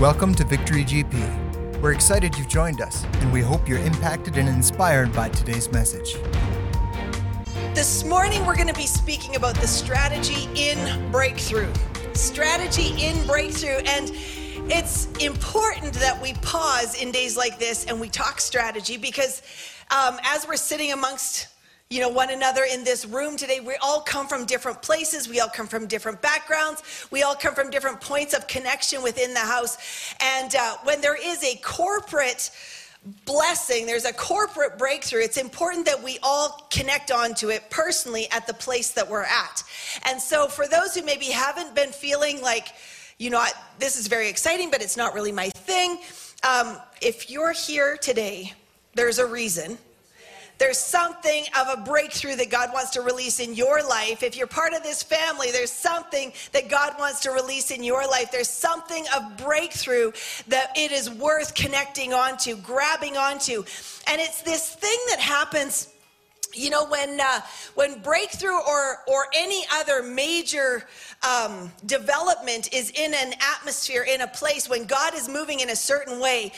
Welcome to Victory GP. We're excited you've joined us, and we hope you're impacted and inspired by today's message. This morning, we're going to be speaking about the strategy in breakthrough. Strategy in breakthrough. And it's important that we pause in days like this and we talk strategy because um, as we're sitting amongst you know one another in this room today we all come from different places we all come from different backgrounds we all come from different points of connection within the house and uh, when there is a corporate blessing there's a corporate breakthrough it's important that we all connect onto it personally at the place that we're at and so for those who maybe haven't been feeling like you know, this is very exciting, but it's not really my thing. Um, if you're here today, there's a reason. There's something of a breakthrough that God wants to release in your life. If you're part of this family, there's something that God wants to release in your life. There's something of breakthrough that it is worth connecting onto, grabbing onto. And it's this thing that happens you know when uh, when breakthrough or or any other major um, development is in an atmosphere in a place when god is moving in a certain way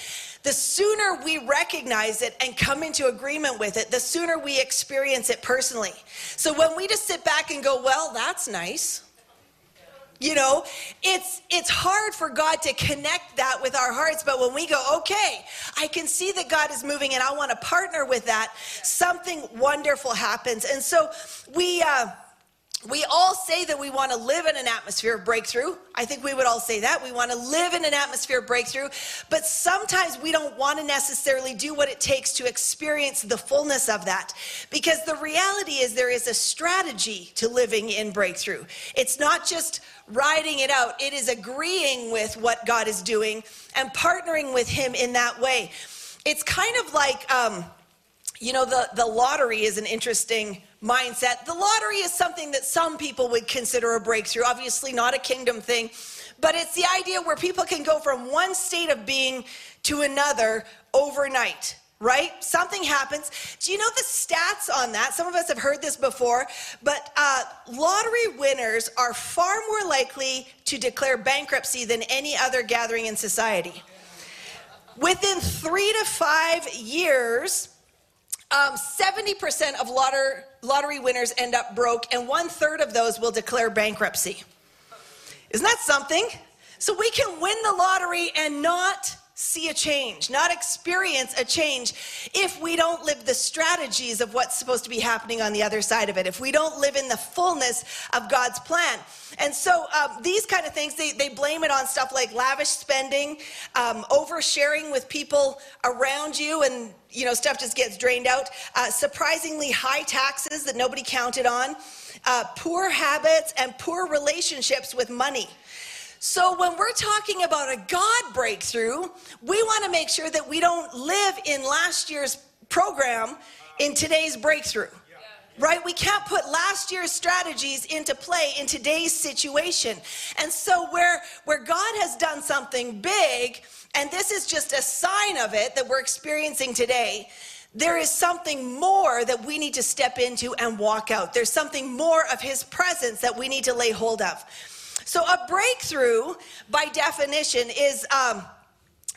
the sooner we recognize it and come into agreement with it the sooner we experience it personally so when we just sit back and go well that's nice you know, it's it's hard for God to connect that with our hearts, but when we go, okay, I can see that God is moving and I want to partner with that, something wonderful happens. And so we uh we all say that we want to live in an atmosphere of breakthrough. I think we would all say that. We want to live in an atmosphere of breakthrough, but sometimes we don't want to necessarily do what it takes to experience the fullness of that. Because the reality is there is a strategy to living in breakthrough. It's not just riding it out, it is agreeing with what God is doing and partnering with Him in that way. It's kind of like, um, you know, the, the lottery is an interesting mindset. The lottery is something that some people would consider a breakthrough, obviously, not a kingdom thing, but it's the idea where people can go from one state of being to another overnight right? Something happens. Do you know the stats on that? Some of us have heard this before, but uh, lottery winners are far more likely to declare bankruptcy than any other gathering in society. Within three to five years, um, 70% of lottery, lottery winners end up broke, and one third of those will declare bankruptcy. Isn't that something? So we can win the lottery and not see a change, not experience a change if we don't live the strategies of what's supposed to be happening on the other side of it, if we don't live in the fullness of God's plan. And so um, these kind of things, they, they blame it on stuff like lavish spending, um, oversharing with people around you, and you know stuff just gets drained out. Uh, surprisingly high taxes that nobody counted on, uh, poor habits, and poor relationships with money. So, when we're talking about a God breakthrough, we want to make sure that we don't live in last year's program in today's breakthrough. Right? We can't put last year's strategies into play in today's situation. And so where where God has done something big and this is just a sign of it that we're experiencing today, there is something more that we need to step into and walk out. There's something more of his presence that we need to lay hold of. So a breakthrough, by definition, is um,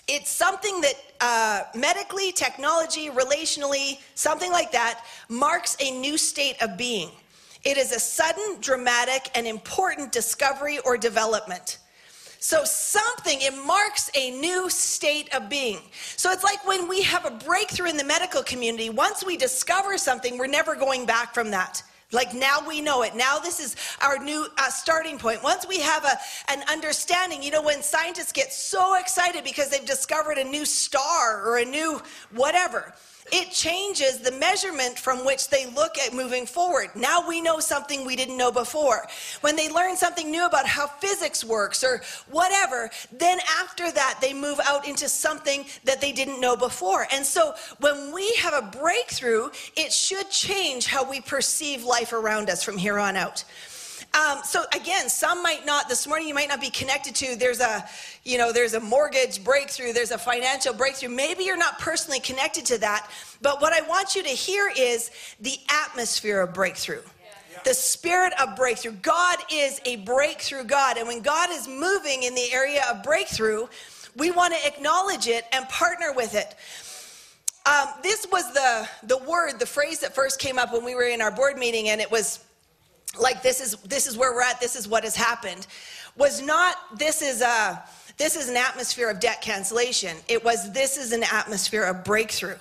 it's something that uh, medically, technology, relationally, something like that, marks a new state of being. It is a sudden, dramatic, and important discovery or development. So, something, it marks a new state of being. So, it's like when we have a breakthrough in the medical community, once we discover something, we're never going back from that. Like now we know it. Now this is our new uh, starting point. Once we have a, an understanding, you know, when scientists get so excited because they've discovered a new star or a new whatever, it changes the measurement from which they look at moving forward. Now we know something we didn't know before. When they learn something new about how physics works or whatever, then after that they move out into something that they didn't know before. And so when we have a breakthrough, it should change how we perceive life around us from here on out. Um, so again, some might not, this morning you might not be connected to, there's a, you know, there's a mortgage breakthrough, there's a financial breakthrough. Maybe you're not personally connected to that, but what I want you to hear is the atmosphere of breakthrough. The spirit of breakthrough. God is a breakthrough God. And when God is moving in the area of breakthrough, We want to acknowledge it and partner with it. Um, this was the, the word, the phrase that first came up when we were in our board meeting, and it was like, this is, this is where we're at, this is what has happened, was not, this is a, this is an atmosphere of debt cancellation. It was, this is an atmosphere of breakthrough.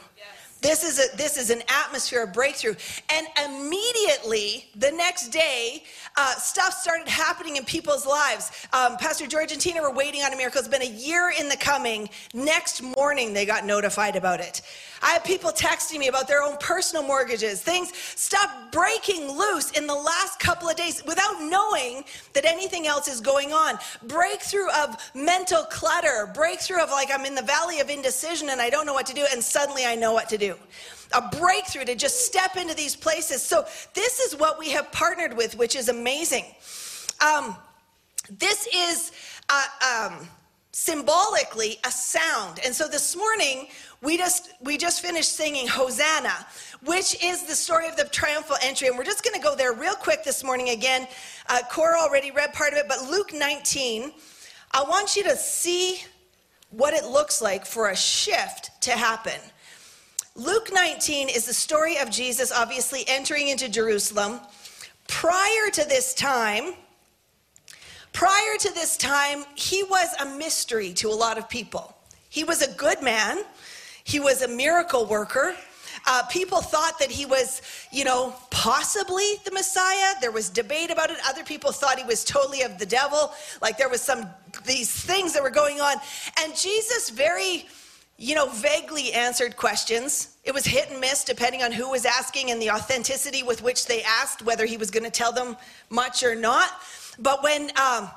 This is a this is an atmosphere of breakthrough, and immediately the next day, uh, stuff started happening in people's lives. Um, Pastor George and Tina were waiting on a miracle. It's been a year in the coming. Next morning, they got notified about it. I have people texting me about their own personal mortgages. Things stopped breaking loose in the last couple of days without knowing that anything else is going on. Breakthrough of mental clutter, breakthrough of like I'm in the valley of indecision and I don't know what to do, and suddenly I know what to do a breakthrough to just step into these places. So, this is what we have partnered with, which is amazing. Um, this is uh, um, symbolically a sound. And so this morning, we just we just finished singing Hosanna, which is the story of the triumphal entry, and we're just going to go there real quick this morning. Again, uh, Cora already read part of it, but Luke 19. I want you to see what it looks like for a shift to happen. Luke 19 is the story of Jesus obviously entering into Jerusalem. Prior to this time, prior to this time, he was a mystery to a lot of people. He was a good man. He was a miracle worker. Uh, people thought that he was, you know, possibly the Messiah. There was debate about it. Other people thought he was totally of the devil. Like there was some these things that were going on, and Jesus very you know, vaguely answered questions. It was hit and miss depending on who was asking and the authenticity with which they asked, whether he was going to tell them much or not. But when, um,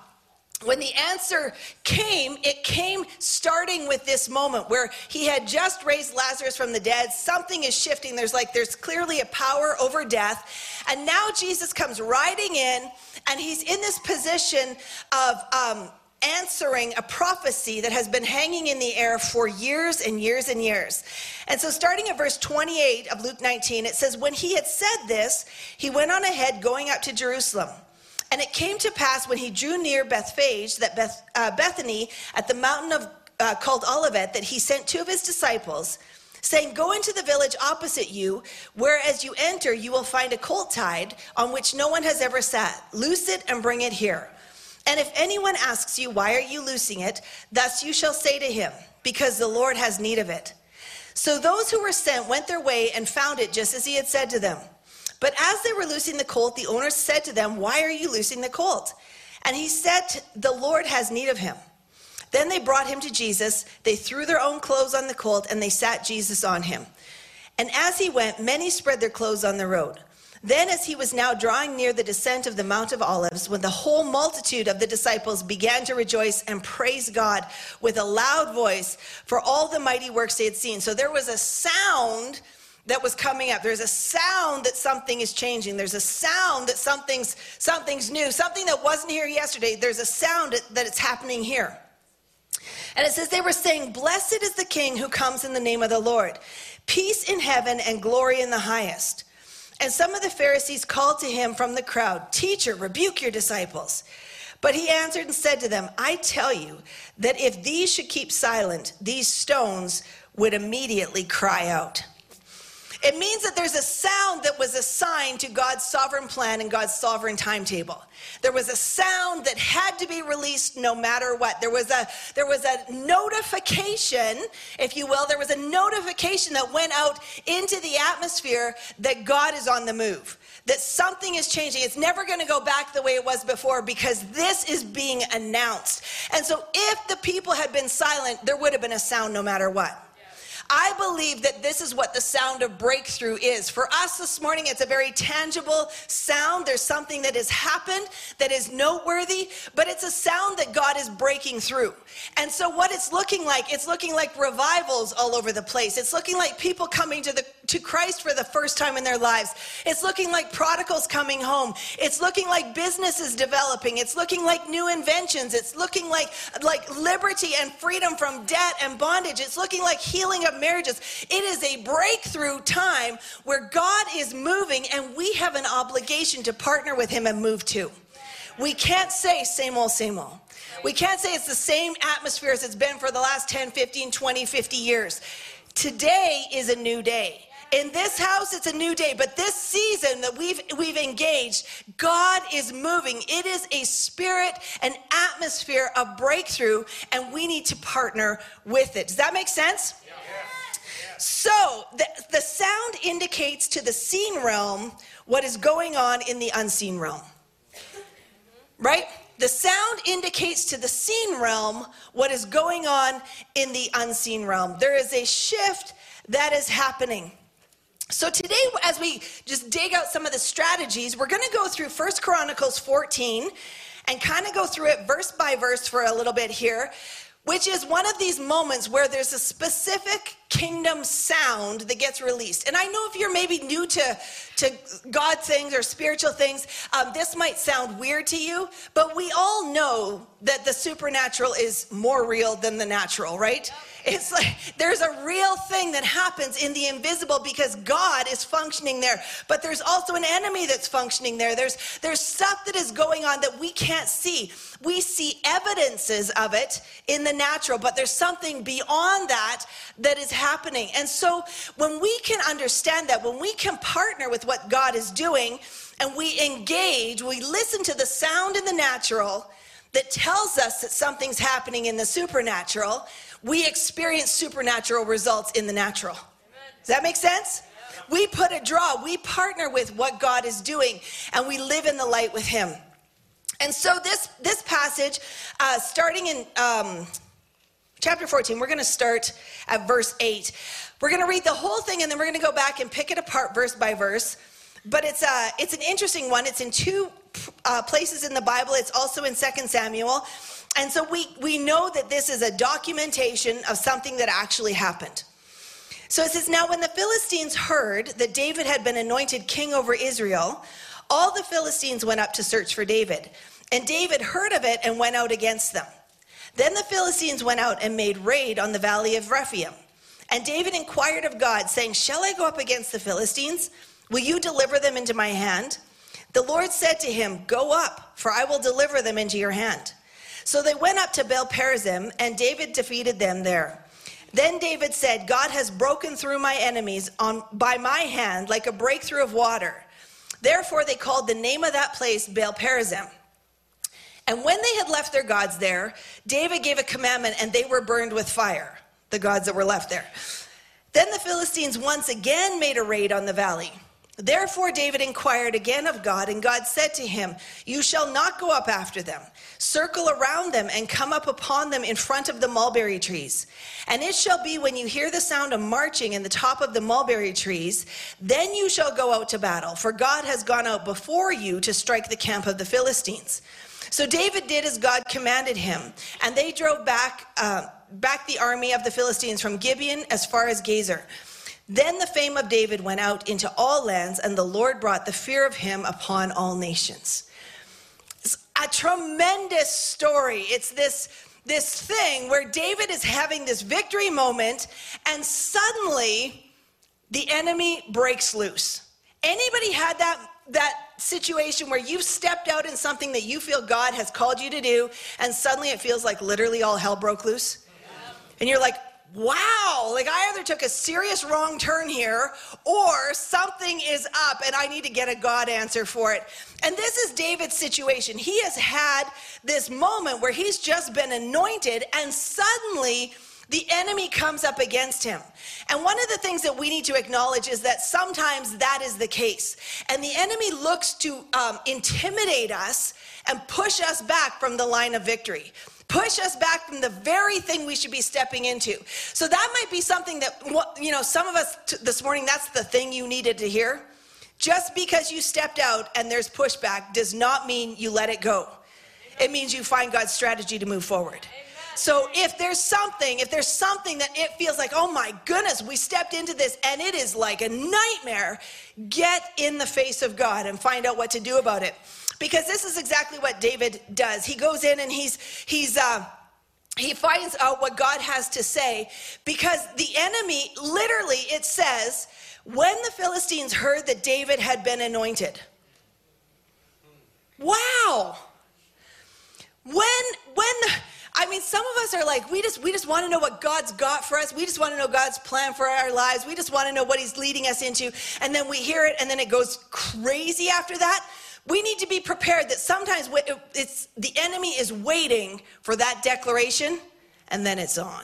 when the answer came, it came starting with this moment where he had just raised Lazarus from the dead. Something is shifting. There's like, there's clearly a power over death. And now Jesus comes riding in, and he's in this position of, um, answering a prophecy that has been hanging in the air for years and years and years. And so, starting at verse 28 of Luke 19, it says, When he had said this, he went on ahead, going up to Jerusalem. And it came to pass when he drew near Bethphage, that Beth, uh, Bethany, at the mountain of uh, called Olivet, that he sent two of his disciples, saying, Go into the village opposite you, where as you enter, you will find a colt tied on which no one has ever sat. Loose it and bring it here. And if anyone asks you, Why are you loosing it? Thus you shall say to him, Because the Lord has need of it. So those who were sent went their way and found it just as he had said to them. But as they were loosing the colt, the owner said to them, Why are you loosing the colt? And he said, The Lord has need of him. Then they brought him to Jesus. They threw their own clothes on the colt, and they sat Jesus on him. And as he went, many spread their clothes on the road. Then, as he was now drawing near the descent of the Mount of Olives, when the whole multitude of the disciples began to rejoice and praise God with a loud voice for all the mighty works they had seen. So there was a sound that was coming up. There's a sound that something is changing. There's a sound that something's something's new. Something that wasn't here yesterday. There's a sound that it's happening here. And it says they were saying, "Blessed is the king who comes in the name of the Lord. Peace in heaven and glory in the highest." And some of the Pharisees called to him from the crowd, Teacher, rebuke your disciples. But he answered and said to them, I tell you that if these should keep silent, these stones would immediately cry out. It means that there's a sound that was assigned to God's sovereign plan and God's sovereign timetable. There was a sound that had to be released no matter what. There was a there was a notification, if you will, there was a notification that went out into the atmosphere that God is on the move. That something is changing. It's never going to go back the way it was before because this is being announced. And so if the people had been silent, there would have been a sound no matter what. I believe that this is what the sound of breakthrough is. For us this morning, it's a very tangible sound. There's something that has happened that is noteworthy, but it's a sound that God is breaking through. And so, what it's looking like, it's looking like revivals all over the place. It's looking like people coming to the to Christ for the first time in their lives. It's looking like prodigals coming home. It's looking like businesses developing. It's looking like new inventions. It's looking like like liberty and freedom from debt and bondage. It's looking like healing of marriages. It is a breakthrough time where God is moving and we have an obligation to partner with him and move too. We can't say same old, same old. We can't say it's the same atmosphere as it's been for the last 10, 15, 20, 50 years. Today is a new day. In this house, it's a new day, but this season that we've we've engaged, God is moving. It is a spirit, an atmosphere of breakthrough, and we need to partner with it. Does that make sense? So the, the sound indicates to the seen realm what is going on in the unseen realm. Right? The sound indicates to the seen realm what is going on in the unseen realm. There is a shift that is happening. So today, as we just dig out some of the strategies, we're going to go through First Chronicles 14 and kind of go through it verse by verse for a little bit here, which is one of these moments where there's a specific kingdom sound that gets released. And I know if you're maybe new to, to God things or spiritual things, um, this might sound weird to you, but we all know that the supernatural is more real than the natural, right? It's like there's a real thing that happens in the invisible because God is functioning there. But there's also an enemy that's functioning there. There's there's stuff that is going on that we can't see. We see evidences of it in the natural, but there's something beyond that that is happening. And so when we can understand that, when we can partner with what God is doing and we engage, we listen to the sound in the natural that tells us that something's happening in the supernatural we experience supernatural results in the natural. Does that make sense? We put a draw, we partner with what God is doing, and we live in the light with Him. And so this this passage, uh, starting in um, chapter 14, we're going to start at verse 8. We're going to read the whole thing, and then we're going to go back and pick it apart verse by verse. But it's uh, it's an interesting one. It's in two uh, places in the Bible. It's also in Second Samuel. And so we, we know that this is a documentation of something that actually happened. So it says, Now when the Philistines heard that David had been anointed king over Israel, all the Philistines went up to search for David. And David heard of it and went out against them. Then the Philistines went out and made raid on the valley of Rephaim. And David inquired of God, saying, Shall I go up against the Philistines? Will you deliver them into my hand? The Lord said to him, Go up, for I will deliver them into your hand. So they went up to Baal Perazim, and David defeated them there. Then David said, God has broken through my enemies on, by my hand like a breakthrough of water. Therefore, they called the name of that place Baal Perazim. And when they had left their gods there, David gave a commandment, and they were burned with fire, the gods that were left there. Then the Philistines once again made a raid on the valley. Therefore, David inquired again of God, and God said to him, You shall not go up after them. Circle around them and come up upon them in front of the mulberry trees. And it shall be when you hear the sound of marching in the top of the mulberry trees, then you shall go out to battle, for God has gone out before you to strike the camp of the Philistines. So David did as God commanded him, and they drove back, uh, back the army of the Philistines from Gibeon as far as Gezer. Then the fame of David went out into all lands, and the Lord brought the fear of him upon all nations. It's a tremendous story. It's this, this thing where David is having this victory moment, and suddenly the enemy breaks loose. Anybody had that, that situation where you've stepped out in something that you feel God has called you to do, and suddenly it feels like literally all hell broke loose? And you're like, wow, like I either took a serious wrong turn here or something is up and I need to get a God answer for it. And this is David's situation. He has had this moment where he's just been anointed and suddenly the enemy comes up against him. And one of the things that we need to acknowledge is that sometimes that is the case. And the enemy looks to um, intimidate us and push us back from the line of victory push us back from the very thing we should be stepping into. So that might be something that, you know, some of us t- this morning, that's the thing you needed to hear. Just because you stepped out and there's pushback does not mean you let it go. It means you find God's strategy to move forward. So if there's something, if there's something that it feels like, oh my goodness, we stepped into this and it is like a nightmare, get in the face of God and find out what to do about it because this is exactly what David does. He goes in and he's he's uh, he finds out what God has to say because the enemy, literally, it says, when the Philistines heard that David had been anointed. Wow. When, when, I mean, some of us are like, we just, we just want to know what God's got for us. We just want to know God's plan for our lives. We just want to know what He's leading us into. And then we hear it, and then it goes crazy after that. We need to be prepared that sometimes it's the enemy is waiting for that declaration, and then it's on.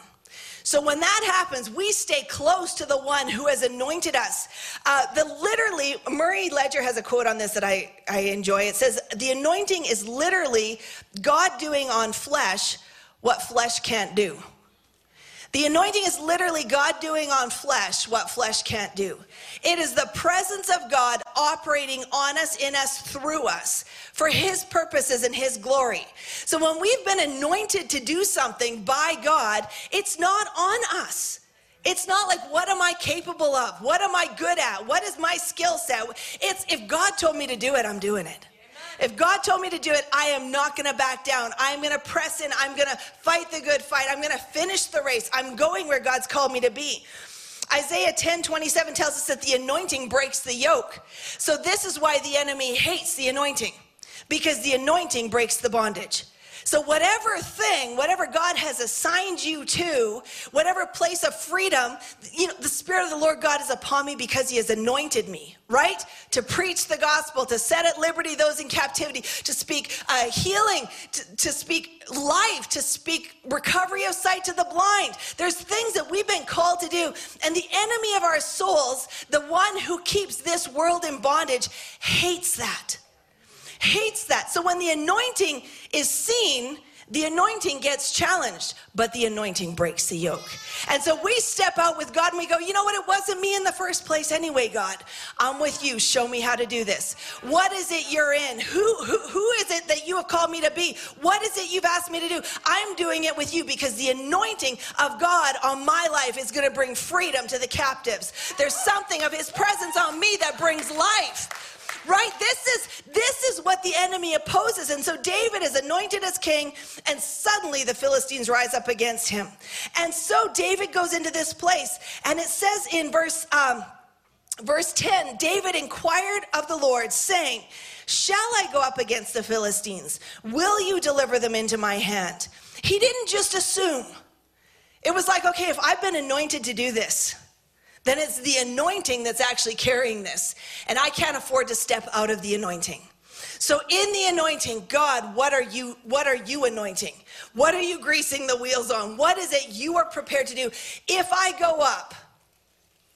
So when that happens, we stay close to the one who has anointed us. Uh, the literally, Murray Ledger has a quote on this that I, I enjoy. It says, The anointing is literally God doing on flesh what flesh can't do. The anointing is literally God doing on flesh what flesh can't do. It is the presence of God operating on us, in us, through us for His purposes and His glory. So when we've been anointed to do something by God, it's not on us. It's not like, what am I capable of? What am I good at? What is my skill set? It's if God told me to do it, I'm doing it. If God told me to do it, I am not going to back down. I'm going to press in. I'm going to fight the good fight. I'm going to finish the race. I'm going where God's called me to be. Isaiah 10 27 tells us that the anointing breaks the yoke. So, this is why the enemy hates the anointing, because the anointing breaks the bondage. So, whatever thing, whatever God has assigned you to, whatever place of freedom, you know, the Spirit of the Lord God is upon me because He has anointed me, right? To preach the gospel, to set at liberty those in captivity, to speak uh, healing, to, to speak life, to speak recovery of sight to the blind. There's things that we've been called to do. And the enemy of our souls, the one who keeps this world in bondage, hates that hates that. So when the anointing is seen, the anointing gets challenged, but the anointing breaks the yoke. And so we step out with God and we go, you know what? It wasn't me in the first place anyway, God. I'm with you. Show me how to do this. What is it you're in? Who, who, who is it that you have called me to be? What is it you've asked me to do? I'm doing it with you because the anointing of God on my life is going to bring freedom to the captives. There's something of his presence on me that brings life right? This is this is what the enemy opposes. And so David is anointed as king, and suddenly the Philistines rise up against him. And so David goes into this place, and it says in verse um, verse 10, David inquired of the Lord, saying, Shall I go up against the Philistines? Will you deliver them into my hand? He didn't just assume. It was like, okay, if I've been anointed to do this, then it's the anointing that's actually carrying this. And I can't afford to step out of the anointing. So in the anointing, God, what are you what are you anointing? What are you greasing the wheels on? What is it you are prepared to do? If I go up,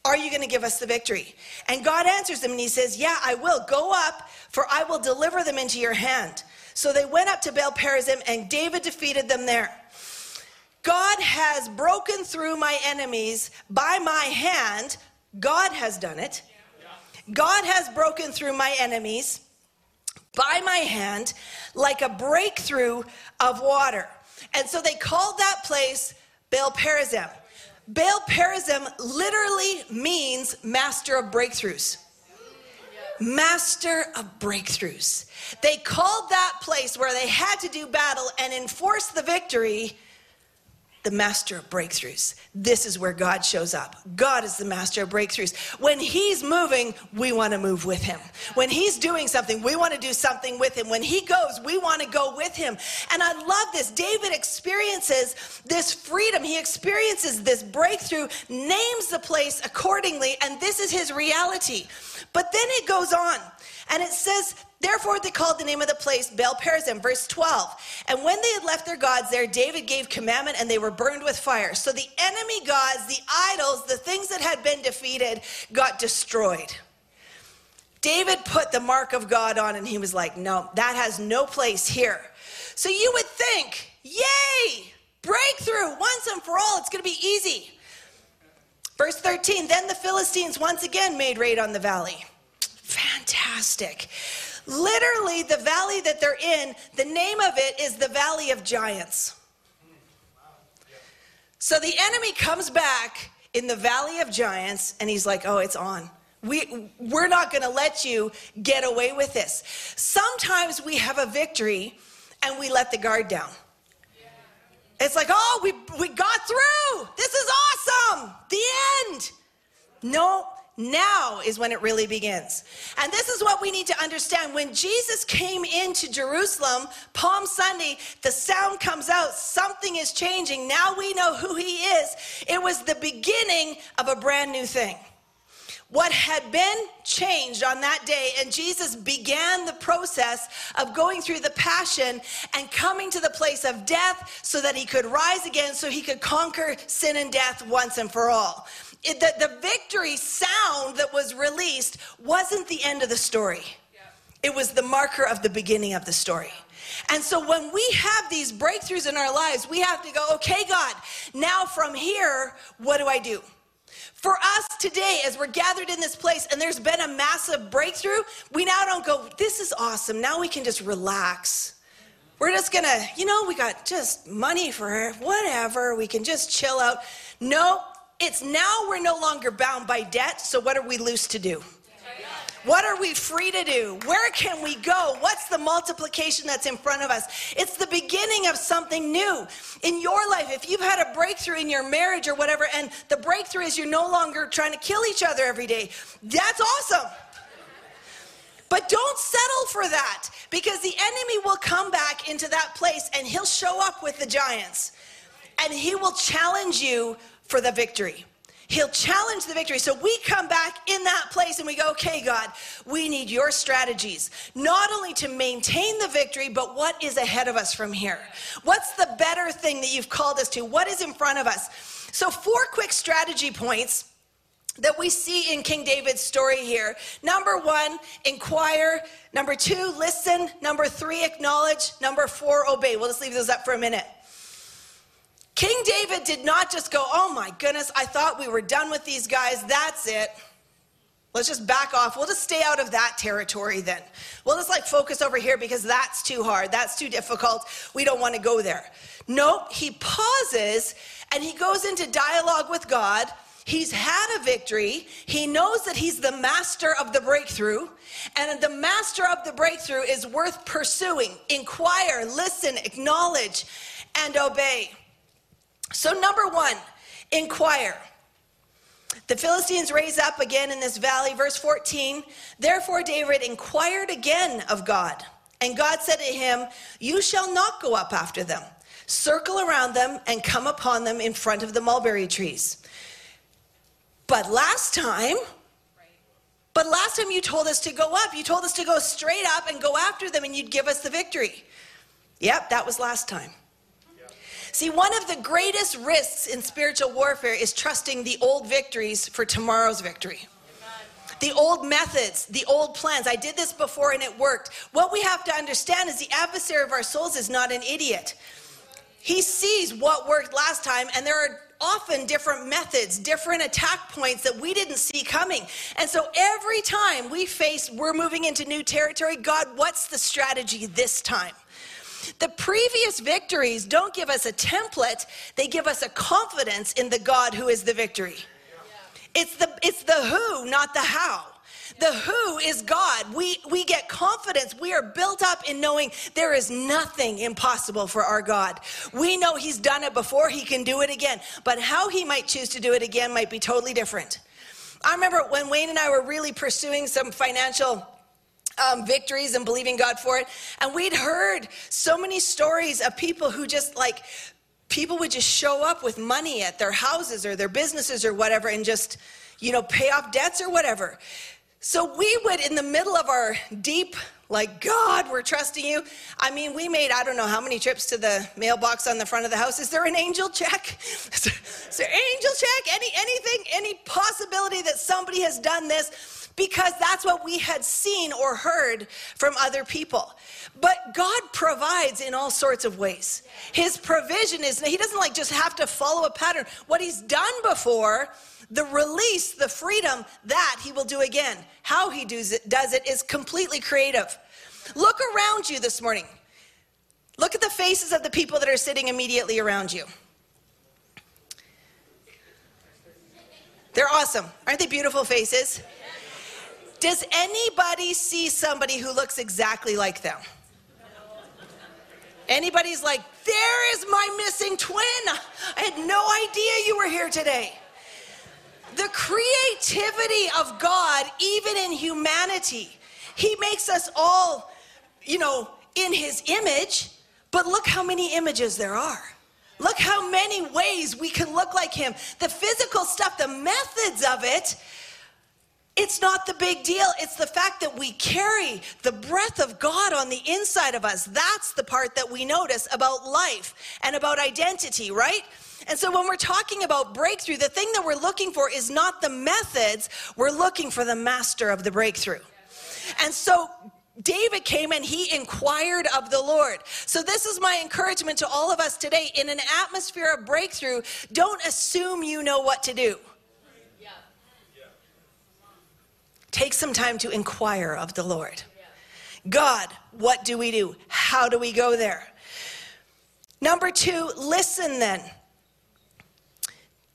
are you going to give us the victory? And God answers him and he says, "Yeah, I will. Go up, for I will deliver them into your hand." So they went up to Baal Perazim and David defeated them there. God has broken through my enemies by my hand. God has done it. God has broken through my enemies by my hand like a breakthrough of water. And so they called that place Baal Perazim. Baal Perazim literally means master of breakthroughs. Master of breakthroughs. They called that place where they had to do battle and enforce the victory the master of breakthroughs. This is where God shows up. God is the master of breakthroughs. When He's moving, we want to move with Him. When He's doing something, we want to do something with Him. When He goes, we want to go with Him. And I love this. David experiences this freedom, he experiences this breakthrough, names the place accordingly, and this is his reality. But then it goes on. And it says, Therefore, they called the name of the place Baal Perazim, verse 12. And when they had left their gods there, David gave commandment and they were burned with fire. So the enemy gods, the idols, the things that had been defeated got destroyed. David put the mark of God on and he was like, No, that has no place here. So you would think, Yay, breakthrough once and for all, it's going to be easy. Verse 13, then the Philistines once again made raid on the valley. Fantastic. Literally, the valley that they're in, the name of it is the Valley of Giants. So the enemy comes back in the Valley of Giants and he's like, oh, it's on. We, we're not going to let you get away with this. Sometimes we have a victory and we let the guard down. It's like, oh, we, we got through. This is awesome. The end. No, now is when it really begins. And this is what we need to understand. When Jesus came into Jerusalem, Palm Sunday, the sound comes out, something is changing. Now we know who he is. It was the beginning of a brand new thing what had been changed on that day, and Jesus began the process of going through the passion and coming to the place of death so that he could rise again, so he could conquer sin and death once and for all. It, the, the victory sound that was released wasn't the end of the story, it was the marker of the beginning of the story. And so when we have these breakthroughs in our lives, we have to go, okay, God, now from here, what do I do? For us today, as we're gathered in this place and there's been a massive breakthrough, we now don't go, this is awesome. Now we can just relax. We're just gonna, you know, we got just money for whatever. We can just chill out. No, it's now we're no longer bound by debt. So what are we loose to do? What are we free to do? Where can we go? What's the multiplication that's in front of us? It's the beginning of something new in your life. If you've had a breakthrough in your marriage or whatever, and the breakthrough is you're no longer trying to kill each other every day, that's awesome. But don't settle for that because the enemy will come back into that place and he'll show up with the giants and he will challenge you for the victory. He'll challenge the victory. So we come back in that place and we go, okay, God, we need your strategies, not only to maintain the victory, but what is ahead of us from here? What's the better thing that you've called us to? What is in front of us? So, four quick strategy points that we see in King David's story here. Number one, inquire. Number two, listen. Number three, acknowledge. Number four, obey. We'll just leave those up for a minute. King David did not just go, oh my goodness, I thought we were done with these guys. That's it. Let's just back off. We'll just stay out of that territory then. We'll just like focus over here because that's too hard. That's too difficult. We don't want to go there. Nope. He pauses and he goes into dialogue with God. He's had a victory. He knows that he's the master of the breakthrough. And the master of the breakthrough is worth pursuing. Inquire, listen, acknowledge, and obey. So, number one, inquire. The Philistines raise up again in this valley. Verse 14 Therefore, David inquired again of God. And God said to him, You shall not go up after them. Circle around them and come upon them in front of the mulberry trees. But last time, but last time you told us to go up. You told us to go straight up and go after them and you'd give us the victory. Yep, that was last time. See, one of the greatest risks in spiritual warfare is trusting the old victories for tomorrow's victory. The old methods, the old plans. I did this before and it worked. What we have to understand is the adversary of our souls is not an idiot. He sees what worked last time, and there are often different methods, different attack points that we didn't see coming. And so every time we face, we're moving into new territory, God, what's the strategy this time? The previous victories don't give us a template, they give us a confidence in the God who is the victory. It's the, it's the who, not the how. The who is God. We, we get confidence. We are built up in knowing there is nothing impossible for our God. We know He's done it before, He can do it again. But how He might choose to do it again might be totally different. I remember when Wayne and I were really pursuing some financial um, victories and believing God for it. And we'd heard so many stories of people who just like, people would just show up with money at their houses or their businesses or whatever and just, you know, pay off debts or whatever. So we would, in the middle of our deep, like, God, we're trusting you. I mean, we made, I don't know how many trips to the mailbox on the front of the house. Is there an angel check? Is there, is there angel check? Any, anything, any possibility that somebody has done this? Because that's what we had seen or heard from other people. But God provides in all sorts of ways. His provision is, He doesn't like just have to follow a pattern. What He's done before, the release, the freedom, that He will do again. How He does it, does it is completely creative. Look around you this morning. Look at the faces of the people that are sitting immediately around you. They're awesome. Aren't they beautiful faces? Does anybody see somebody who looks exactly like them? Anybody's like, there is my missing twin. I had no idea you were here today. the creativity of God, even in humanity. He makes us all, you know, in his image, but look how many images there are. Look how many ways we can look like him. The physical stuff, the methods of it, it's not the big deal. It's the fact that we carry the breath of God on the inside of us. That's the part that we notice about life and about identity, right? And so when we're talking about breakthrough, the thing that we're looking for is not the methods, we're looking for the master of the breakthrough. And so David came and he inquired of the Lord. So, this is my encouragement to all of us today. In an atmosphere of breakthrough, don't assume you know what to do. Take some time to inquire of the Lord. God, what do we do? How do we go there? Number two, listen then.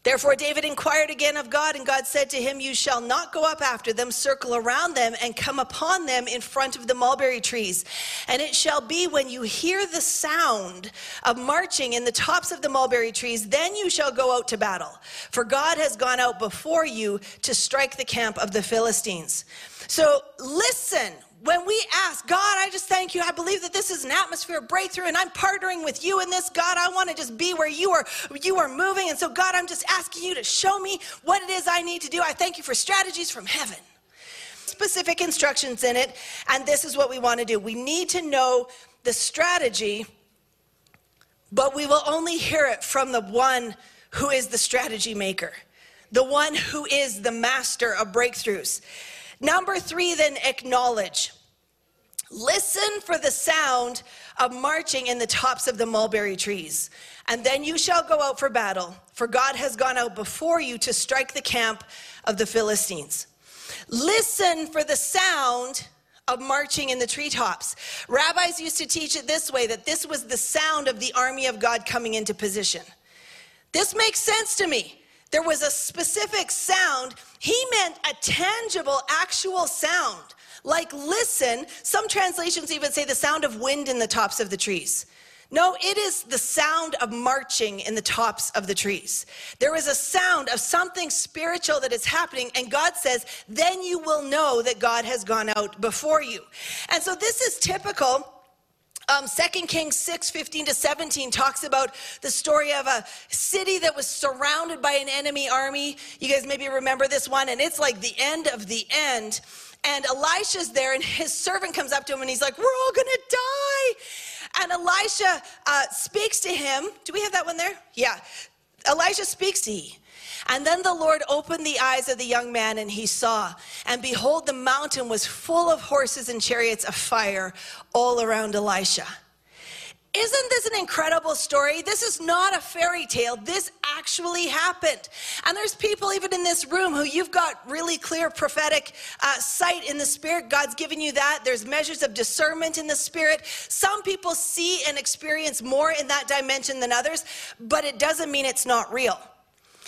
Therefore, David inquired again of God, and God said to him, You shall not go up after them, circle around them, and come upon them in front of the mulberry trees. And it shall be when you hear the sound of marching in the tops of the mulberry trees, then you shall go out to battle. For God has gone out before you to strike the camp of the Philistines. So listen when we ask, God, I just thank you. I believe that this is an atmosphere of breakthrough and I'm partnering with you in this. God, I want to just be where you are you are moving. And so God, I'm just asking you to show me what it is I need to do. I thank you for strategies from heaven. Specific instructions in it, and this is what we want to do. We need to know the strategy, but we will only hear it from the one who is the strategy maker, the one who is the master of breakthroughs. Number three, then acknowledge. Listen for the sound of marching in the tops of the mulberry trees. And then you shall go out for battle, for God has gone out before you to strike the camp of the Philistines. Listen for the sound of marching in the treetops. Rabbis used to teach it this way that this was the sound of the army of God coming into position. This makes sense to me. There was a specific sound. He meant a tangible, actual sound. Like listen, some translations even say the sound of wind in the tops of the trees. No, it is the sound of marching in the tops of the trees. There is a sound of something spiritual that is happening, and God says, then you will know that God has gone out before you. And so this is typical um, 2 Kings 6 15 to 17 talks about the story of a city that was surrounded by an enemy army. You guys maybe remember this one, and it's like the end of the end. And Elisha's there, and his servant comes up to him and he's like, We're all gonna die. And Elisha uh, speaks to him. Do we have that one there? Yeah. Elisha speaks to him. And then the Lord opened the eyes of the young man, and he saw. And behold, the mountain was full of horses and chariots of fire all around Elisha. Isn't this an incredible story? This is not a fairy tale. This actually happened. And there's people even in this room who you've got really clear prophetic uh, sight in the spirit. God's given you that. There's measures of discernment in the spirit. Some people see and experience more in that dimension than others, but it doesn't mean it's not real.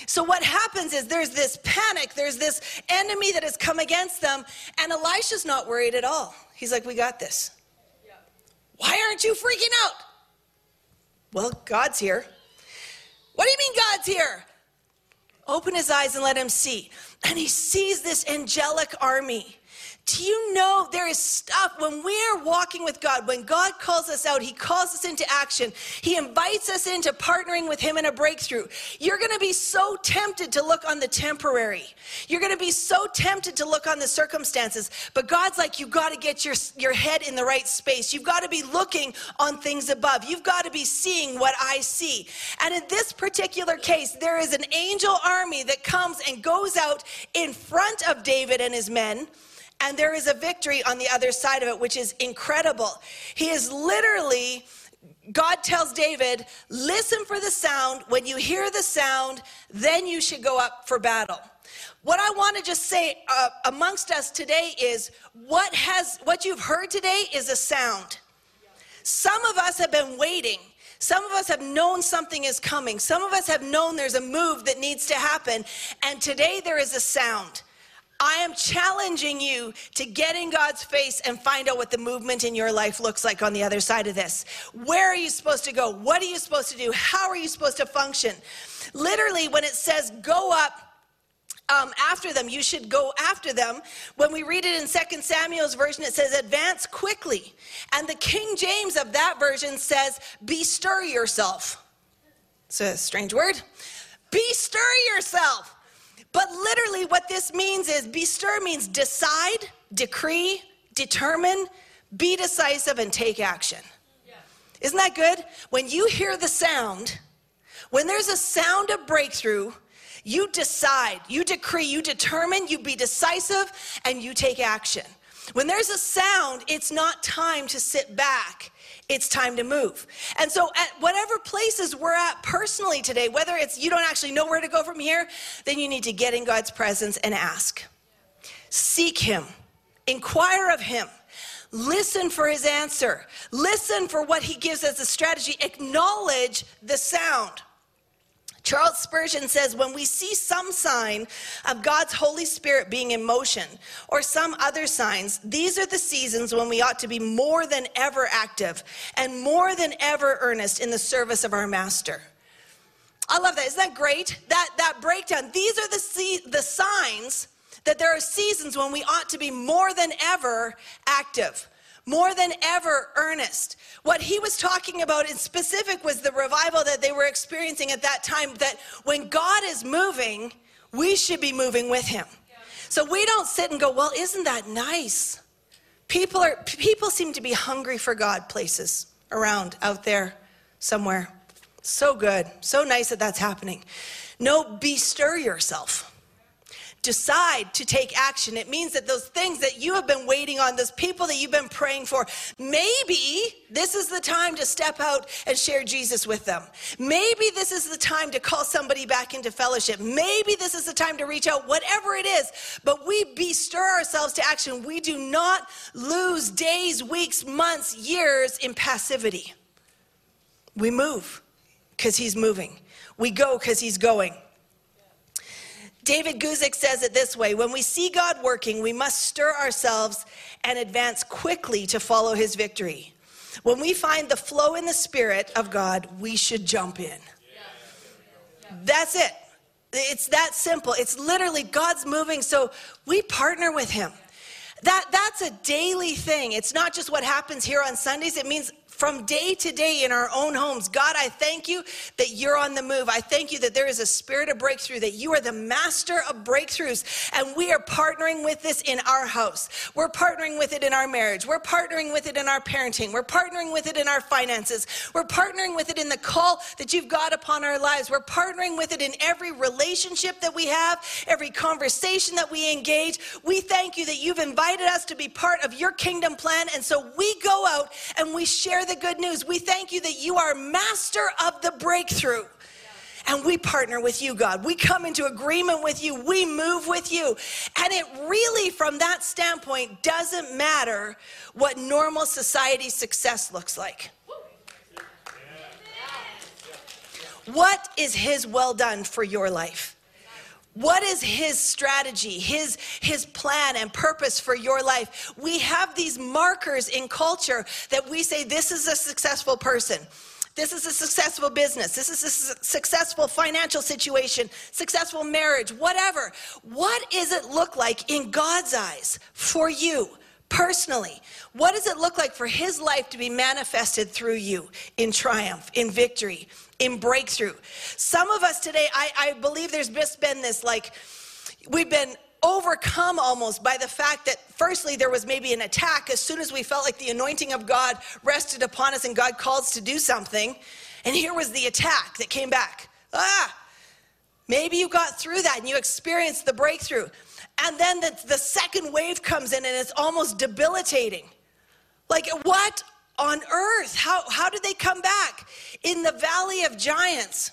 So what happens is there's this panic, there's this enemy that has come against them, and Elisha's not worried at all. He's like, We got this. Yeah. Why aren't you freaking out? Well, God's here. What do you mean God's here? Open his eyes and let him see. And he sees this angelic army. Do you know there is stuff when we're walking with God, when God calls us out, He calls us into action, He invites us into partnering with Him in a breakthrough. You're gonna be so tempted to look on the temporary. You're gonna be so tempted to look on the circumstances. But God's like, you've gotta get your, your head in the right space. You've gotta be looking on things above. You've gotta be seeing what I see. And in this particular case, there is an angel army that comes and goes out in front of David and his men and there is a victory on the other side of it, which is incredible. He is literally, God tells David, listen for the sound. When you hear the sound, then you should go up for battle. What I want to just say uh, amongst us today is what has what you've heard today is a sound. Some of us have been waiting. Some of us have known something is coming. Some of us have known there's a move that needs to happen. And today there is a sound. I am challenging you to get in God's face and find out what the movement in your life looks like on the other side of this. Where are you supposed to go? What are you supposed to do? How are you supposed to function? Literally, when it says go up um, after them. You should go after them. When we read it in 2 Samuel's version, it says, advance quickly. And the King James of that version says, bestir yourself. It's a strange word. Bestir yourself. But literally, what this means is bestir means decide, decree, determine, be decisive, and take action. Isn't that good? When you hear the sound, when there's a sound of breakthrough, you decide, you decree, you determine, you be decisive, and you take action. When there's a sound, it's not time to sit back. It's time to move. And so, at whatever places we're at personally today, whether it's you don't actually know where to go from here, then you need to get in God's presence and ask. Seek Him, inquire of Him. Listen for his answer. Listen for what he gives as a strategy. Acknowledge the sound. Charles Spurgeon says when we see some sign of God's Holy Spirit being in motion or some other signs, these are the seasons when we ought to be more than ever active and more than ever earnest in the service of our Master. I love that. Isn't that great? That, that breakdown. These are the, the signs that there are seasons when we ought to be more than ever active more than ever earnest. What he was talking about in specific was the revival that they were experiencing at that time, that when God is moving, we should be moving with him. So we don't sit and go, well, isn't that nice? People are people seem to be hungry for God places around out there somewhere. So good. So nice that that's happening. No, bestir yourself decide to take action. It means that those things that you have been waiting on, those people that you've been praying for, maybe this is the time to step out and share Jesus with them. Maybe this is the time to call somebody back into fellowship. Maybe this is the time to reach out, whatever it is. But we bestir ourselves to action. We do not lose days, weeks, months, years in passivity. We move because he's moving. We go because he's going. David Guzik says it this way When we see God working, we must stir ourselves and advance quickly to follow his victory. When we find the flow in the Spirit of God, we should jump in. That's it. It's that simple. It's literally God's moving, so we partner with him. That, that's a daily thing. It's not just what happens here on Sundays. It means from day to day in our own homes. God, I thank you that you're on the move. I thank you that there is a spirit of breakthrough, that you are the master of breakthroughs. And we are partnering with this in our house. We're partnering with it in our marriage. We're partnering with it in our parenting. We're partnering with it in our finances. We're partnering with it in the call that you've got upon our lives. We're partnering with it in every relationship that we have, every conversation that we engage. We thank you that you've invited us to be part of your kingdom plan. And so we go out and we share the good news. We thank you that you are master of the breakthrough. And we partner with you, God. We come into agreement with you. We move with you. And it really, from that standpoint, doesn't matter what normal society success looks like. What is His well done for your life? What is his strategy, his, his plan and purpose for your life? We have these markers in culture that we say this is a successful person. This is a successful business. This is a successful financial situation, successful marriage, whatever. What does it look like in God's eyes for you? personally. What does it look like for his life to be manifested through you in triumph, in victory, in breakthrough? Some of us today, I, I believe there's just been this like, we've been overcome almost by the fact that firstly there was maybe an attack as soon as we felt like the anointing of God rested upon us and God called us to do something. And here was the attack that came back. Ah, maybe you got through that and you experienced the breakthrough. And then the, the second wave comes in and it's almost debilitating. Like, what on earth? How, how did they come back? In the valley of giants.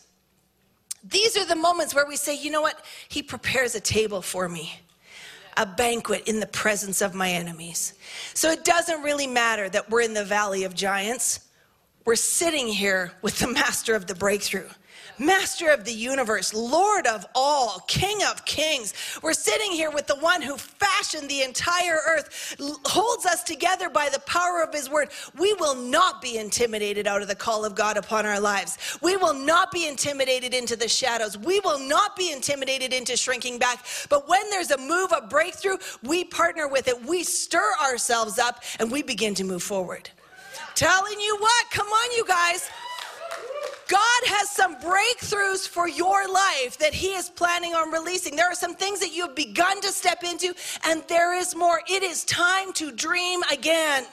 These are the moments where we say, you know what? He prepares a table for me, a banquet in the presence of my enemies. So it doesn't really matter that we're in the valley of giants. We're sitting here with the master of the breakthrough Master of the universe, Lord of all, King of kings. We're sitting here with the one who fashioned the entire earth, holds us together by the power of his word. We will not be intimidated out of the call of God upon our lives. We will not be intimidated into the shadows. We will not be intimidated into shrinking back. But when there's a move, a breakthrough, we partner with it. We stir ourselves up and we begin to move forward. Telling you what, come on, you guys. God has some breakthroughs for your life that He is planning on releasing. There are some things that you have begun to step into, and there is more. It is time to dream again.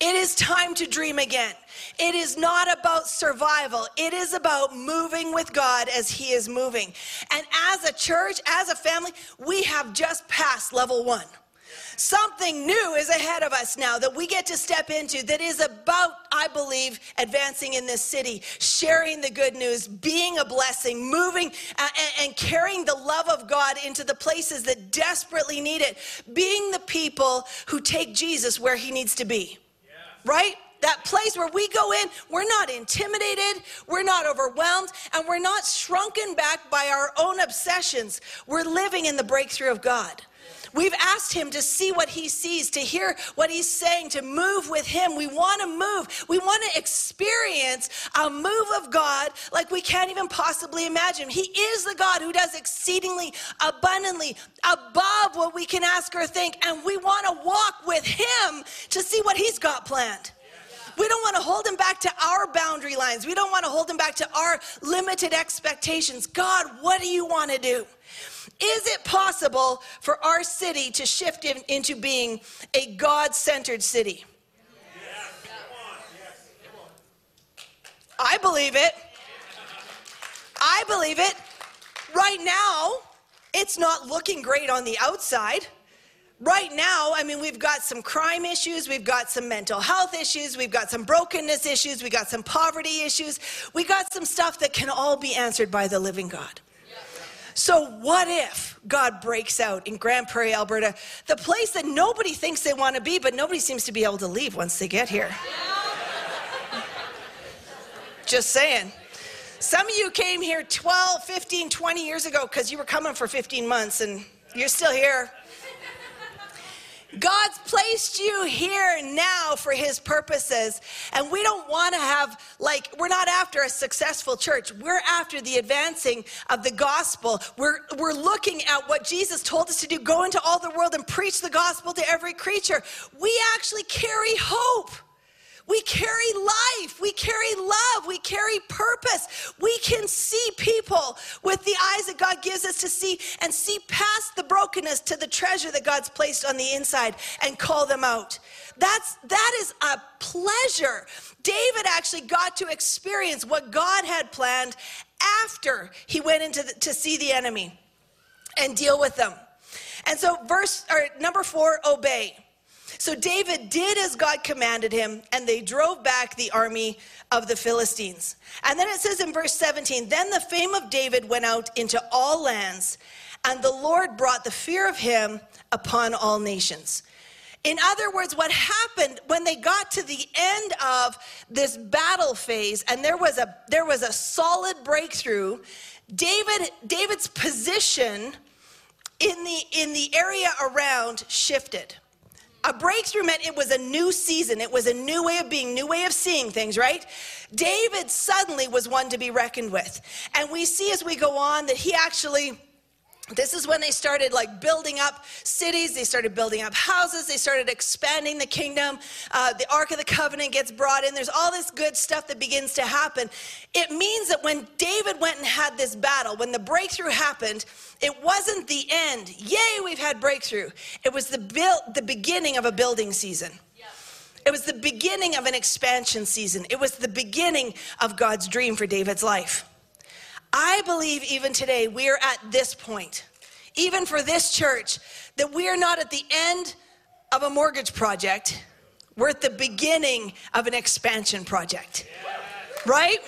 It is time to dream again. It is not about survival. It is about moving with God as He is moving. And as a church, as a family, we have just passed level one. Something new is ahead of us now that we get to step into that is about, I believe, advancing in this city, sharing the good news, being a blessing, moving uh, and, and carrying the love of God into the places that desperately need it, being the people who take Jesus where he needs to be. Right? that place where we go in, we're not intimidated, we're not overwhelmed, and we're not shrunken back by our own obsessions. We're living in the breakthrough of God. We've asked him to see what he sees, to hear what he's saying, to move with him. We want to move. We want to experience a move of God like we can't even possibly imagine. He is the God who does exceedingly abundantly above what we can ask or think. And we want to walk with him to see what he's got planned. We don't want to hold him back to our boundary lines. We don't want to hold him back to our limited expectations. God, what do you want to do? Is it possible for our city to shift in, into being a God centered city? I believe it. I believe it. Right now, it's not looking great on the outside. Right now, I mean, we've got some crime issues, we've got some mental health issues, we've got some brokenness issues, we've got some poverty issues, we got some stuff that can all be answered by the living God. So, what if God breaks out in Grande Prairie, Alberta, the place that nobody thinks they want to be, but nobody seems to be able to leave once they get here? Just saying. Some of you came here 12, 15, 20 years ago because you were coming for 15 months and you're still here. God's placed you here now for his purposes. And we don't want to have, like, we're not after a successful church. We're after the advancing of the gospel. We're, we're looking at what Jesus told us to do go into all the world and preach the gospel to every creature. We actually carry hope. We carry life. We carry love. We carry purpose. We can see people with the eyes that God gives us to see and see past the brokenness to the treasure that God's placed on the inside and call them out. That's that is a pleasure. David actually got to experience what God had planned after he went into the, to see the enemy and deal with them. And so verse or number 4 obey. So David did as God commanded him, and they drove back the army of the Philistines. And then it says in verse 17 Then the fame of David went out into all lands, and the Lord brought the fear of him upon all nations. In other words, what happened when they got to the end of this battle phase and there was a there was a solid breakthrough, David David's position in the in the area around shifted a breakthrough meant it was a new season. It was a new way of being, new way of seeing things, right? David suddenly was one to be reckoned with. And we see as we go on that he actually this is when they started like building up cities. They started building up houses. They started expanding the kingdom. Uh, the ark of the covenant gets brought in. There's all this good stuff that begins to happen. It means that when david went and had this battle when the breakthrough happened it wasn't the end. Yay we've had breakthrough. It was the build the beginning of a building season. It was the beginning of an expansion season. It was the beginning of god's dream for david's life I believe even today we're at this point, even for this church, that we are not at the end of a mortgage project, we're at the beginning of an expansion project. Right?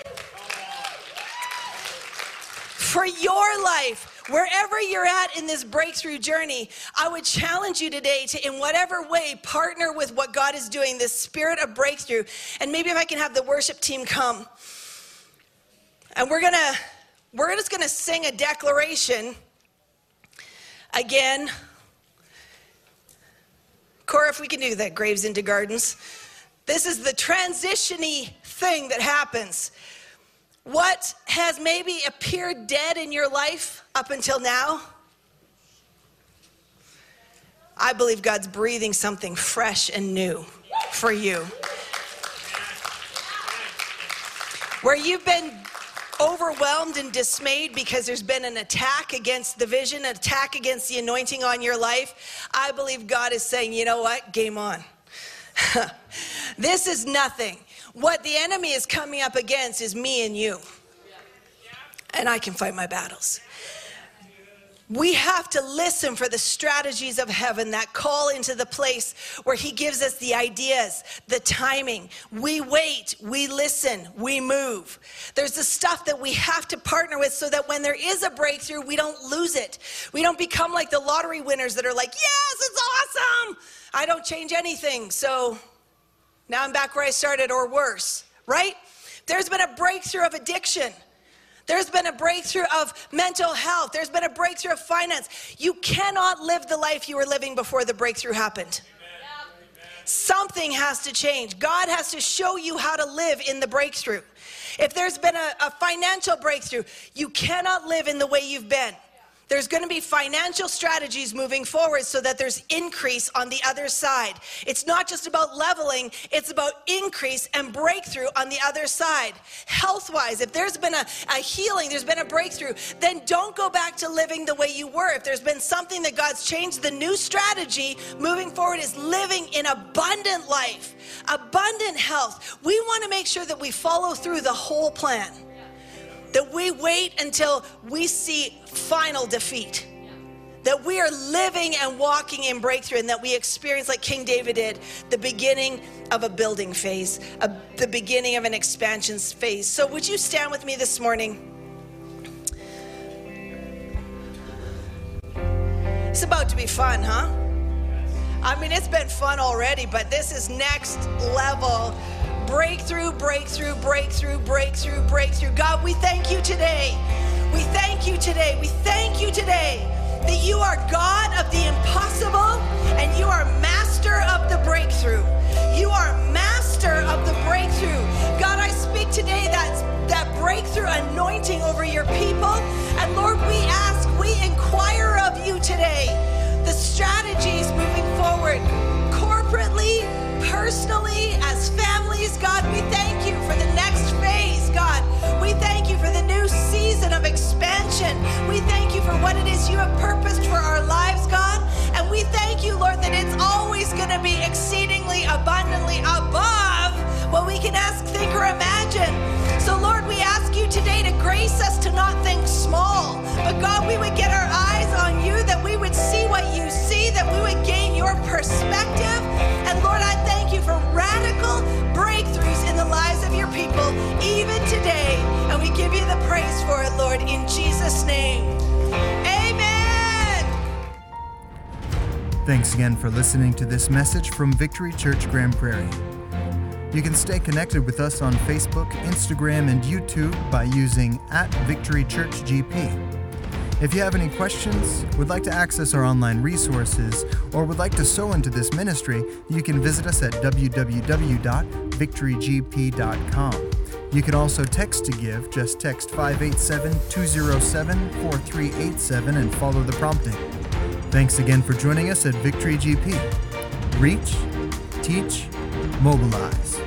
For your life, wherever you're at in this breakthrough journey, I would challenge you today to, in whatever way, partner with what God is doing, this spirit of breakthrough. And maybe if I can have the worship team come. And we're gonna, we're just gonna sing a declaration again. Cora, if we can do that, Graves into Gardens. This is the transitiony thing that happens. What has maybe appeared dead in your life up until now? I believe God's breathing something fresh and new for you. Where you've been overwhelmed and dismayed because there's been an attack against the vision, an attack against the anointing on your life, I believe God is saying, you know what? Game on. this is nothing. What the enemy is coming up against is me and you. And I can fight my battles. We have to listen for the strategies of heaven that call into the place where He gives us the ideas, the timing. We wait, we listen, we move. There's the stuff that we have to partner with so that when there is a breakthrough, we don't lose it. We don't become like the lottery winners that are like, yes, it's awesome. I don't change anything. So now I'm back where I started or worse, right? There's been a breakthrough of addiction. There's been a breakthrough of mental health. There's been a breakthrough of finance. You cannot live the life you were living before the breakthrough happened. Something has to change. God has to show you how to live in the breakthrough. If there's been a, a financial breakthrough, you cannot live in the way you've been. There's going to be financial strategies moving forward so that there's increase on the other side. It's not just about leveling, it's about increase and breakthrough on the other side. Health wise, if there's been a, a healing, there's been a breakthrough, then don't go back to living the way you were. If there's been something that God's changed, the new strategy moving forward is living in abundant life, abundant health. We want to make sure that we follow through the whole plan that we wait until we see final defeat. That we are living and walking in breakthrough, and that we experience, like King David did, the beginning of a building phase, a, the beginning of an expansion phase. So, would you stand with me this morning? It's about to be fun, huh? I mean, it's been fun already, but this is next level breakthrough, breakthrough, breakthrough, breakthrough, breakthrough. God, we thank you today. We thank you today. We thank you today that you are God of the impossible and you are master of the breakthrough. You are master of the breakthrough. God, I speak today that, that breakthrough anointing over your people. And Lord, we ask, we inquire of you today the strategies moving forward corporately, personally, as families, you have purposed for our lives, God. And we thank you, Lord, that it's always going to be exceedingly abundantly above what we can ask, think, or imagine. So, Lord, we ask you today to grace us to not think small, but God, we would get our eyes on you, that we would see what you see, that we would gain your perspective. And Lord, I thank you for radical breakthroughs in the lives of your people, even today. And we give you the praise for it, Lord, in Jesus' name. Thanks again for listening to this message from Victory Church Grande Prairie. You can stay connected with us on Facebook, Instagram, and YouTube by using at Victory Church GP. If you have any questions, would like to access our online resources, or would like to sow into this ministry, you can visit us at www.victorygp.com. You can also text to give. Just text 587 207 4387 and follow the prompting. Thanks again for joining us at Victory GP. Reach, teach, mobilize.